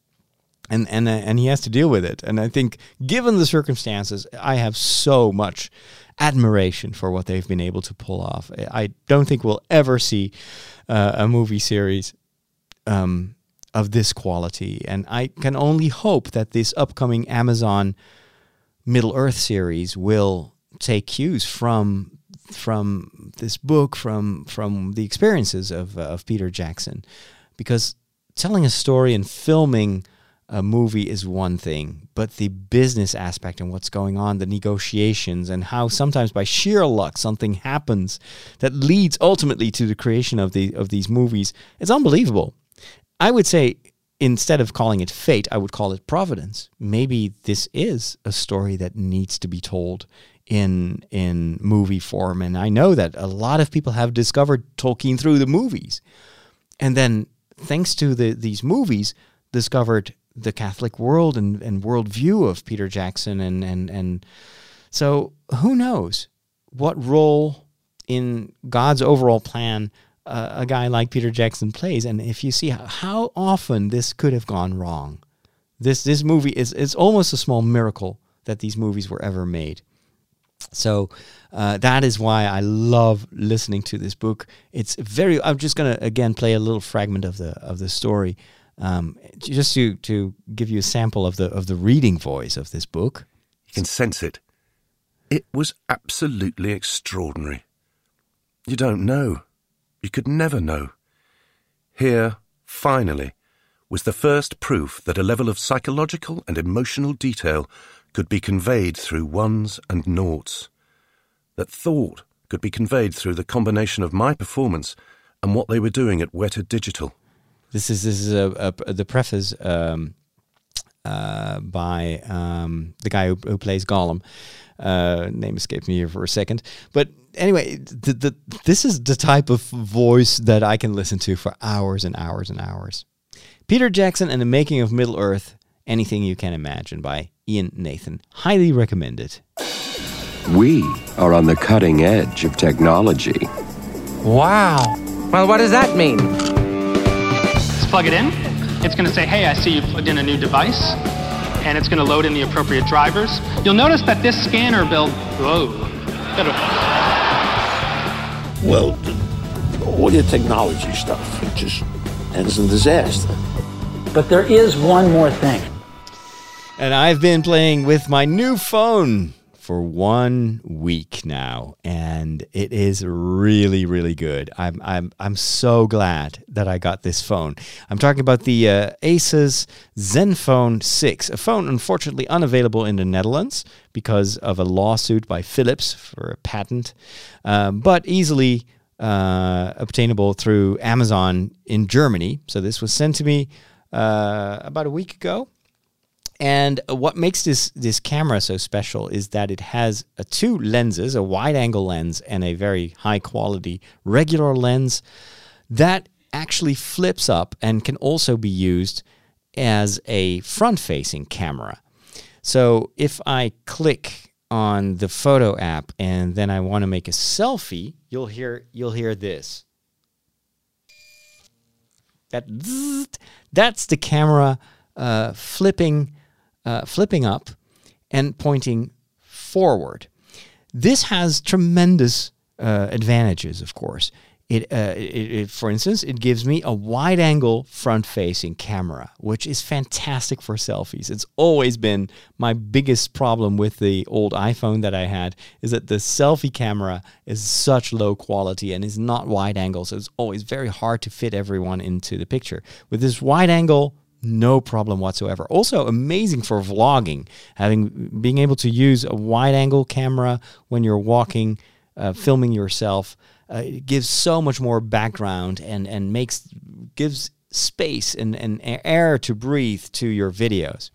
and and uh, and he has to deal with it. And I think, given the circumstances, I have so much admiration for what they've been able to pull off. I don't think we'll ever see uh, a movie series um, of this quality, and I can only hope that this upcoming Amazon Middle Earth series will take cues from from this book, from from the experiences of uh, of Peter Jackson, because telling a story and filming a movie is one thing, but the business aspect and what's going on, the negotiations, and how sometimes by sheer luck something happens that leads ultimately to the creation of the of these movies, it's unbelievable. I would say instead of calling it fate, I would call it providence. Maybe this is a story that needs to be told in in movie form, and I know that a lot of people have discovered Tolkien through the movies, and then thanks to the these movies, discovered the Catholic world and, and worldview of Peter Jackson and, and and so who knows what role in God's overall plan uh, a guy like Peter Jackson plays. And if you see how, how often this could have gone wrong this this movie is it's almost a small miracle that these movies were ever made so uh, that is why I love listening to this book. It's very. I'm just gonna again play a little fragment of the of the story um, just to, to give you a sample of the of the reading voice of this book. You can sense it. It was absolutely extraordinary. You don't know. You could never know. Here, finally, was the first proof that a level of psychological and emotional detail could be conveyed through ones and noughts. That thought could be conveyed through the combination of my performance and what they were doing at Weta Digital. This is this is a, a the preface um, uh, by um, the guy who, who plays Gollum. Uh, name escaped me here for a second, but anyway, the, the, this is the type of voice that I can listen to for hours and hours and hours. Peter Jackson and the Making of Middle Earth, Anything You Can Imagine by Ian Nathan. Highly recommended. We are on the cutting edge of technology. Wow. Well, what does that mean? Let's plug it in. It's going to say, hey, I see you plugged in a new device. And it's going to load in the appropriate drivers. You'll notice that this scanner build, whoa. Well, all your technology stuff, it just ends in disaster. But there is one more thing. And I've been playing with my new phone for one week now, and it is really, really good. I'm, I'm, I'm so glad that I got this phone. I'm talking about the uh, Asus ZenFone 6, a phone unfortunately unavailable in the Netherlands because of a lawsuit by Philips for a patent, um, but easily uh, obtainable through Amazon in Germany. So this was sent to me uh, about a week ago And what makes this this camera so special is that it has two lenses, a wide angle lens and a very high quality regular lens that actually flips up and can also be used as a front facing camera. So if I click on the photo app and then I want to make a selfie, you'll hear you'll hear this. That that's the camera uh, flipping uh, flipping up and pointing forward. This has tremendous uh, advantages, of course. It, uh, it, it, for instance, it gives me a wide angle front facing camera, which is fantastic for selfies. It's always been my biggest problem with the old iPhone that I had is that the selfie camera is such low quality and is not wide angle. So it's always very hard to fit everyone into the picture. With this wide angle, no problem whatsoever. Also amazing for vlogging, having being able to use a wide angle camera when you're walking, uh, filming yourself uh, it gives so much more background and and makes gives space and, and air to breathe to your videos.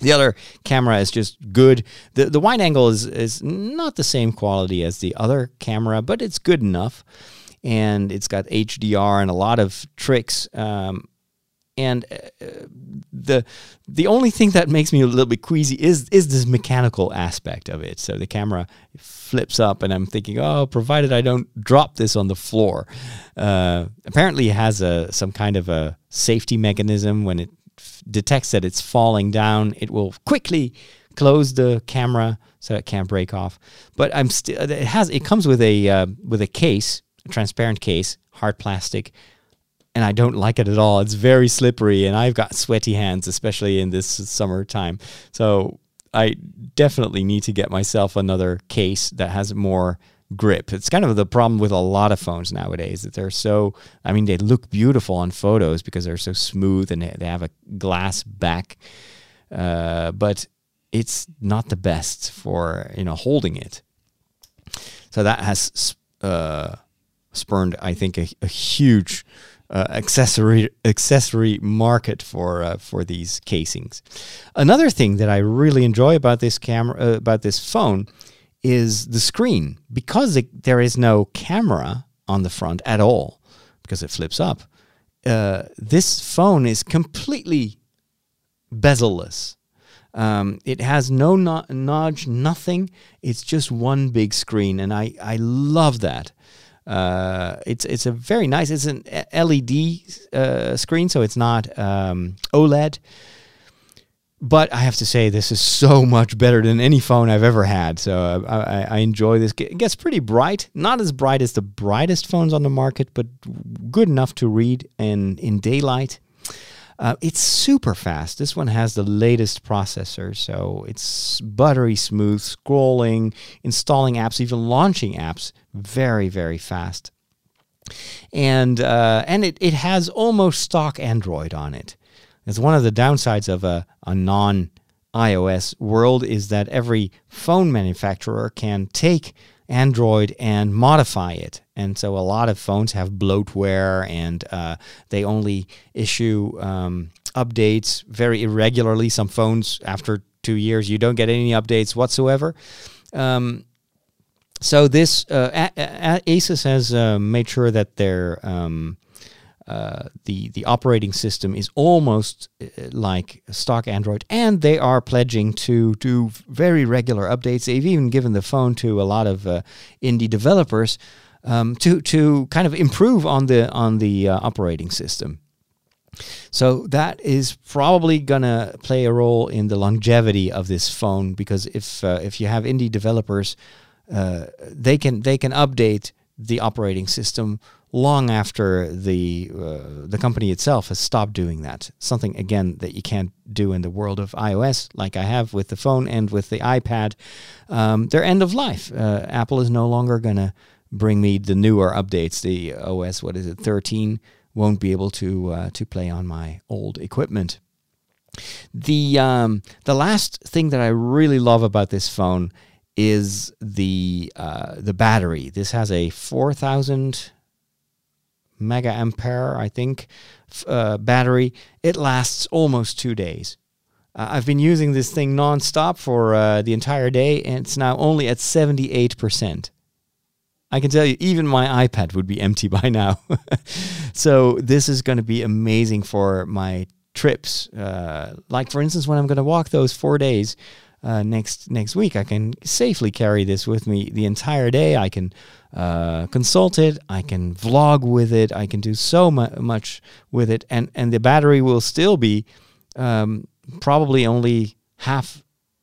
The other camera is just good. The the wide angle is is not the same quality as the other camera, but it's good enough. And it's got HDR and a lot of tricks um, and uh, the the only thing that makes me a little bit queasy is is this mechanical aspect of it. So the camera flips up, and I'm thinking, oh, provided I don't drop this on the floor. Uh, apparently, it has a some kind of a safety mechanism when it f- detects that it's falling down, it will quickly close the camera so it can't break off. But I'm still it has it comes with a uh, with a case, a transparent case, hard plastic and I don't like it at all. It's very slippery, and I've got sweaty hands, especially in this summertime. So I definitely need to get myself another case that has more grip. It's kind of the problem with a lot of phones nowadays that they're so, I mean, they look beautiful on photos because they're so smooth and they have a glass back, uh, but it's not the best for, you know, holding it. So that has uh, spurned, I think, a, a huge uh, accessory accessory market for uh, for these casings. Another thing that I really enjoy about this camera uh, about this phone is the screen because it, there is no camera on the front at all because it flips up. Uh, this phone is completely bezel-less. Um, it has no no- nothing. It's just one big screen, and I I love that. Uh, it's it's a very nice. It's an LED uh, screen, so it's not um, OLED. But I have to say, this is so much better than any phone I've ever had. So uh, I, I, enjoy this. It gets pretty bright, not as bright as the brightest phones on the market, but good enough to read in in daylight. Uh, it's super fast. This one has the latest processor, so it's buttery smooth, scrolling, installing apps, even launching apps very, very fast. And uh, and it, it has almost stock Android on it. It's one of the downsides of a, a non iOS world is that every phone manufacturer can take Android and modify it. And so a lot of phones have bloatware and uh, they only issue um, updates very irregularly. Some phones, after two years, you don't get any updates whatsoever. Um, so this uh, a- a- Asus has uh, made sure that their um, uh, the the operating system is almost uh, like stock Android, and they are pledging to do very regular updates. They've even given the phone to a lot of uh, indie developers um, to to kind of improve on the on the uh, operating system. So that is probably gonna play a role in the longevity of this phone because if if you have indie developers, they can they can update the operating system long after the uh, the company itself has stopped doing that. Something again that you can't do in the world of iOS, like I have with the phone and with the iPad. Um, they're end of life. Uh, Apple is no longer to bring me the newer updates. The OS, what is it, 13, won't be able to uh, to play on my old equipment. The um, the last thing that I really love about this phone is the uh, the battery. This has a 4000 mega ampere, I think, uh, battery. It lasts almost two days. Uh, I've been using this thing nonstop for uh, the entire day, and it's now only at 78%. I can tell you, even my iPad would be [laughs] empty by now. [laughs] so, this is going to be amazing for my trips. Uh, like, for instance, when I'm going to walk those four days uh, next next week, I can safely carry this with me the entire day. I can uh, consult it. I can vlog with it. I can do so mu- much with it, and and the battery will still be um, probably only half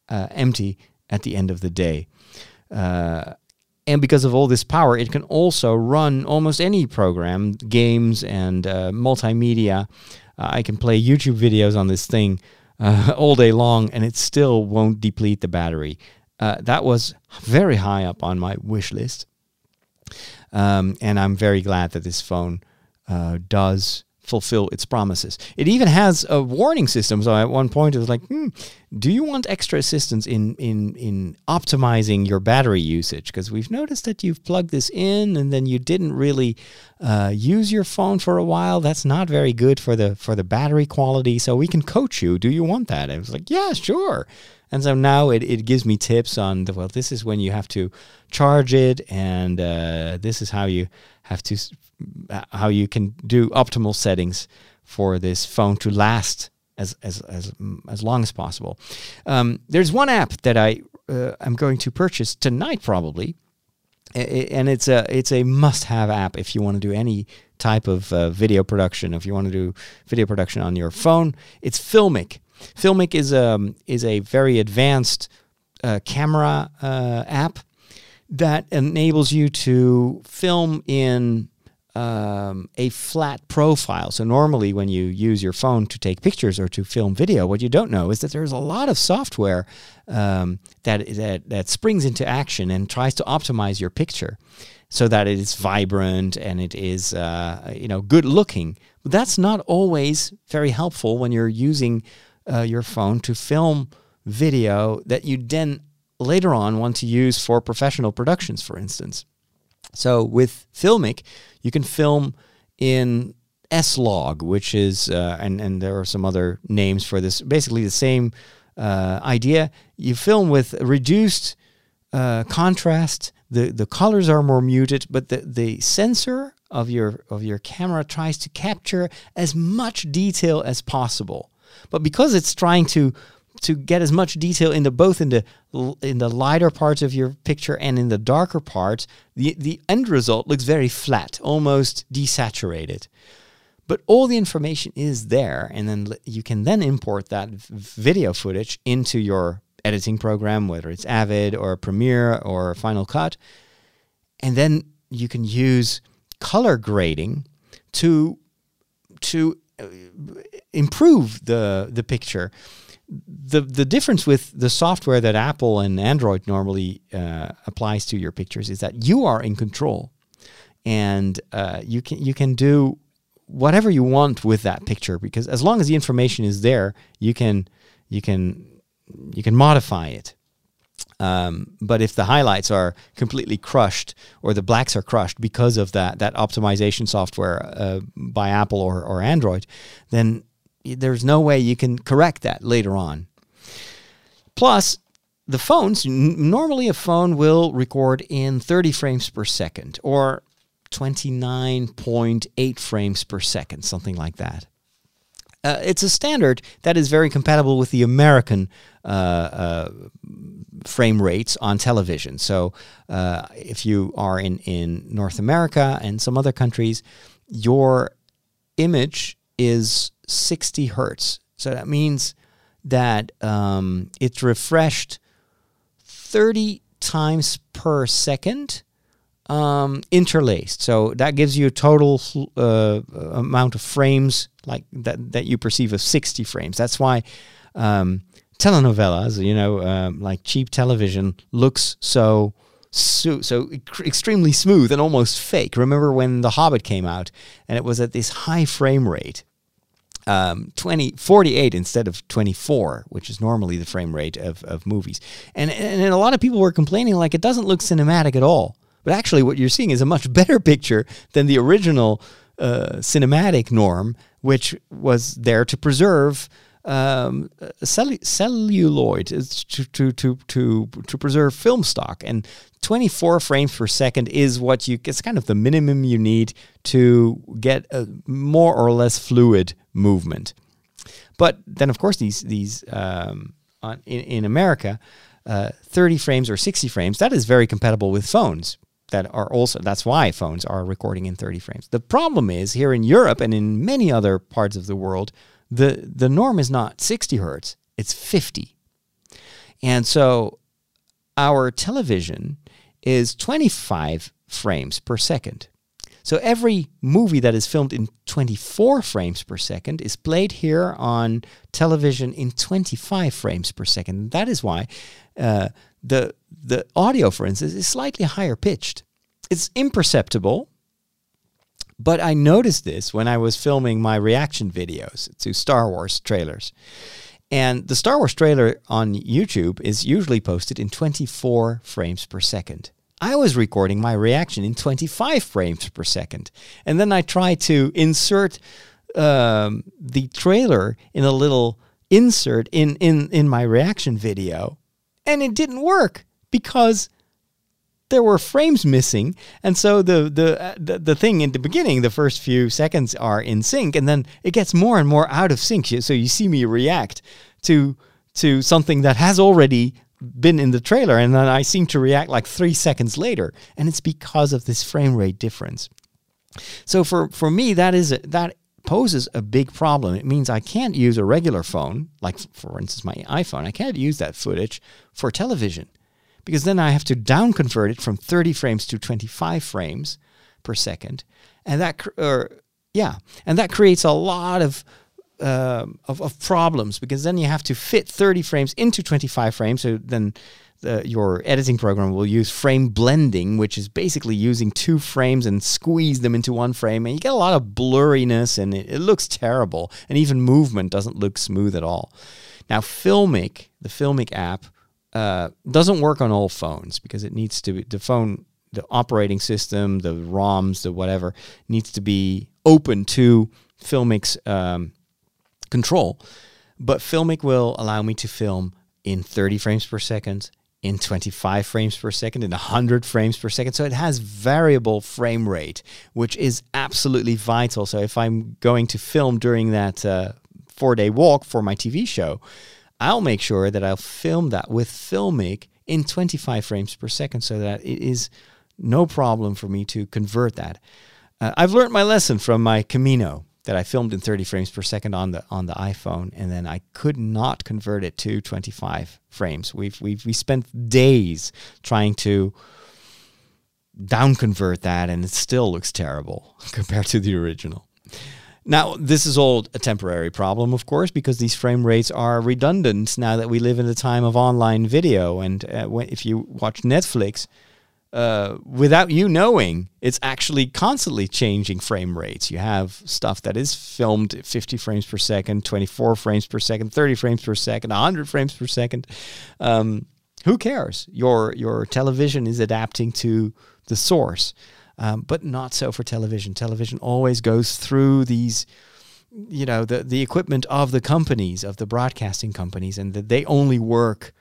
uh, empty at the end of the day. Uh, and because of all this power, it can also run almost any program, games and uh, multimedia. Uh, I can play YouTube videos on this thing uh, [laughs] all day long, and it still won't deplete the battery. Uh, that was very high up on my wish list. Um, and I'm very glad that this phone uh, does fulfill its promises. It even has a warning system. So at one point it was like, hmm, do you want extra assistance in in in optimizing your battery usage? Because we've noticed that you've plugged this in and then you didn't really uh, use your phone for a while. That's not very good for the for the battery quality. So we can coach you. Do you want that? And was like, yeah, sure. And so now it, it gives me tips on the well, this is when you have to charge it, and uh, this is how you have to how you can do optimal settings for this phone to last as as as, as long as possible. Um, there's one app that I uh, am going to purchase tonight probably, and it's a it's a must-have app if you want to do any type of uh, video production. If you want to do video production on your phone, it's Filmic. Filmic is a um, is a very advanced uh, camera uh, app that enables you to film in um, a flat profile. So normally, when you use your phone to take pictures or to film video, what you don't know is that there's a lot of software um, that, that that springs into action and tries to optimize your picture so that it is vibrant and it is uh, you know good looking. But that's not always very helpful when you're using uh, your phone to film video that you then later on want to use for professional productions, for instance. So with Filmic, you can film in S-Log, which is, uh, and, and there are some other names for this, basically the same uh, idea. You film with reduced uh, contrast, the, the colors are more muted, but the, the sensor of your, of your camera tries to capture as much detail as possible. But because it's trying to to get as much detail in the both in the in the lighter parts of your picture and in the darker parts, the the end result looks very flat, almost desaturated. But all the information is there, and then you can then import that video footage into your editing program, whether it's Avid or Premiere or Final Cut, and then you can use color grading to to uh, improve the the picture the the difference with the software that Apple and Android normally uh, applies to your pictures is that you are in control, and uh, you can you can do whatever you want with that picture because as long as the information is there, you can you can you can modify it. Um, but if the highlights are completely crushed or the blacks are crushed because of that that optimization software uh, by Apple or, or Android, then there's no way you can correct that later on. Plus, the phones, normally a phone will record in 30 frames per second or 29.8 frames per second, something like that. Uh, it's a standard that is very compatible with the American uh, uh, frame rates on television. So, uh, if you are in, in North America and some other countries, your image is 60 hertz. So that means that um, it's refreshed 30 times per second um, interlaced. So that gives you a total uh, amount of frames like that that you perceive of 60 frames. That's why um, telenovelas, you know, um, like cheap television, looks so so, so extremely smooth and almost fake. Remember when The Hobbit came out and it was at this high frame rate um, 20, 48 instead of 24, which is normally the frame rate of, of movies. And, and a lot of people were complaining like it doesn't look cinematic at all. But actually, what you're seeing is a much [laughs] better picture than the original uh, cinematic norm, which was there to preserve um, cellu- celluloid to, to to to to preserve film stock, and 24 frames per second is what you. It's kind of the minimum you need to get a more or less fluid movement. But then, of course, these these um, on, in, in America, uh, 30 frames or 60 frames that is very compatible with phones that are also that's why phones are recording in 30 frames. The problem is here in Europe and in many other parts of the world, the the norm is not 60 hertz, it's 50. And so our television is 25 frames per second. So every movie that is filmed in 24 frames per second is played here on television in 25 frames per second. That is why uh, the the audio, for instance, is slightly higher pitched. It's imperceptible, but I noticed this when I was filming my reaction videos to Star Wars trailers. And the Star Wars trailer on YouTube is usually posted in 24 frames per second. I was recording my reaction in 25 frames per second. And then I tried to insert um, the trailer in a little insert in, in, in my reaction video. And it didn't work because there were frames missing. And so the, the, uh, the, the thing in the beginning, the first few seconds are in sync. And then it gets more and more out of sync. So you see me react to, to something that has already been in the trailer and then I seem to react like three seconds later. And it's because of this frame rate difference. So for, for me, that is a, that poses a big problem. It means I can't use a regular phone, like for instance my iPhone. I can't use that footage for television because then I have to down convert it from 30 frames to 25 frames per second, and that or yeah, and that creates a lot of uh, of, of, problems because then you have to fit 30 frames into 25 frames. So then the, your editing program will use frame blending, which is basically using two frames and squeeze them into one frame. And you get a lot of blurriness and it, it looks terrible. And even movement doesn't look smooth at all. Now, Filmic, the Filmic app, uh, doesn't work on all phones because it needs to the phone, the operating system, the ROMs, the whatever needs to be open to Filmic's um, control. But Filmic will allow me to film in 30 frames per second, in 25 frames per second, in 100 frames per second. So it has variable frame rate, which is absolutely vital. So if I'm going to film during that uh, four day walk for my TV show, I'll make sure that I'll film that with Filmic in 25 frames per second so that it is no problem for me to convert that. Uh, I've learned my lesson from my Camino that I filmed in 30 frames per second on the on the iPhone, and then I could not convert it to 25 frames. We've we've we spent days trying to down convert that, and it still looks terrible [laughs] compared to the original. Now, this is all a temporary problem, of course, because these frame rates are redundant now that we live in a time of online video. And uh, when, if you watch Netflix, uh, without you knowing, it's actually constantly changing frame rates. You have stuff that is filmed 50 frames per second, 24 frames per second, 30 frames per second, 100 frames per second. Um, who cares? Your your television is adapting to the source, um, but not so for television. Television always goes through these you know the the equipment of the companies of the broadcasting companies and that they only work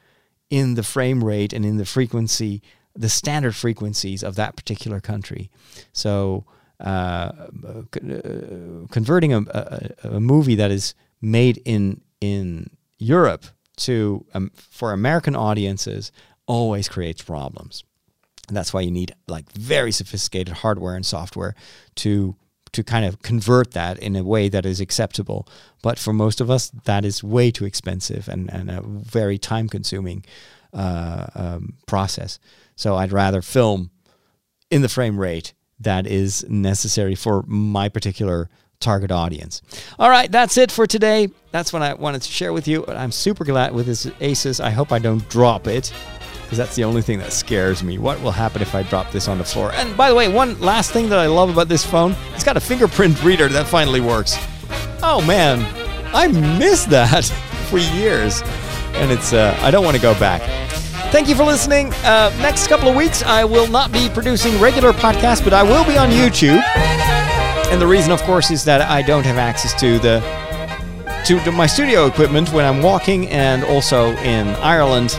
in the frame rate and in the frequency the standard frequencies of that particular country. So, uh, uh, converting a, a, a, movie that is made in in Europe to um, for American audiences always creates problems. And that's why you need like very sophisticated hardware and software to to kind of convert that in a way that is acceptable. But for most of us, that is way too expensive and, and a very time consuming uh, um, process. So I'd rather film in the frame rate that is necessary for my particular target audience. All right, that's it for today. That's what I wanted to share with you. I'm super glad with this Asus. I hope I don't drop it because that's the only thing that scares me. What will happen if I drop this on the floor? And by the way, one last thing that I love about this phone, it's got a fingerprint reader that finally works. Oh man, I missed that [laughs] for years. And it's uh, I don't want to go back. Thank you for listening. Uh, next couple of weeks, I will not be producing regular podcasts, but I will be on YouTube. And the reason, of course, is that I don't have access to the to, to my studio equipment when I'm walking and also in Ireland.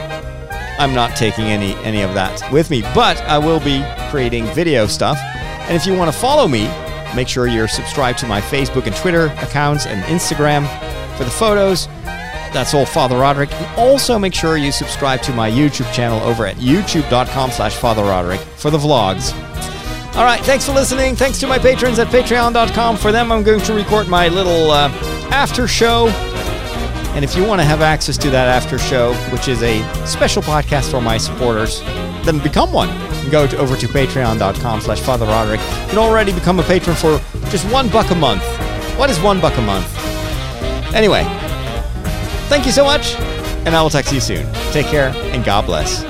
I'm not taking any any of that with me, but I will be creating video stuff. And if you want to follow me, make sure you're subscribed to my Facebook and Twitter accounts and Instagram for the photos. That's all Father Roderick. And also make sure you subscribe to my YouTube channel over at youtube.com slash Father Roderick for the vlogs. All right, thanks for listening. Thanks to my patrons at patreon.com. For them, I'm going to record my little uh, after show. And if you want to have access to that after show, which is a special podcast for my supporters, then become one. Go to, over to patreon.com slash Father Roderick. You can already become a patron for just one buck a month. What is one buck a month? Anyway, thank you so much, and I will talk to you soon. Take care, and God bless.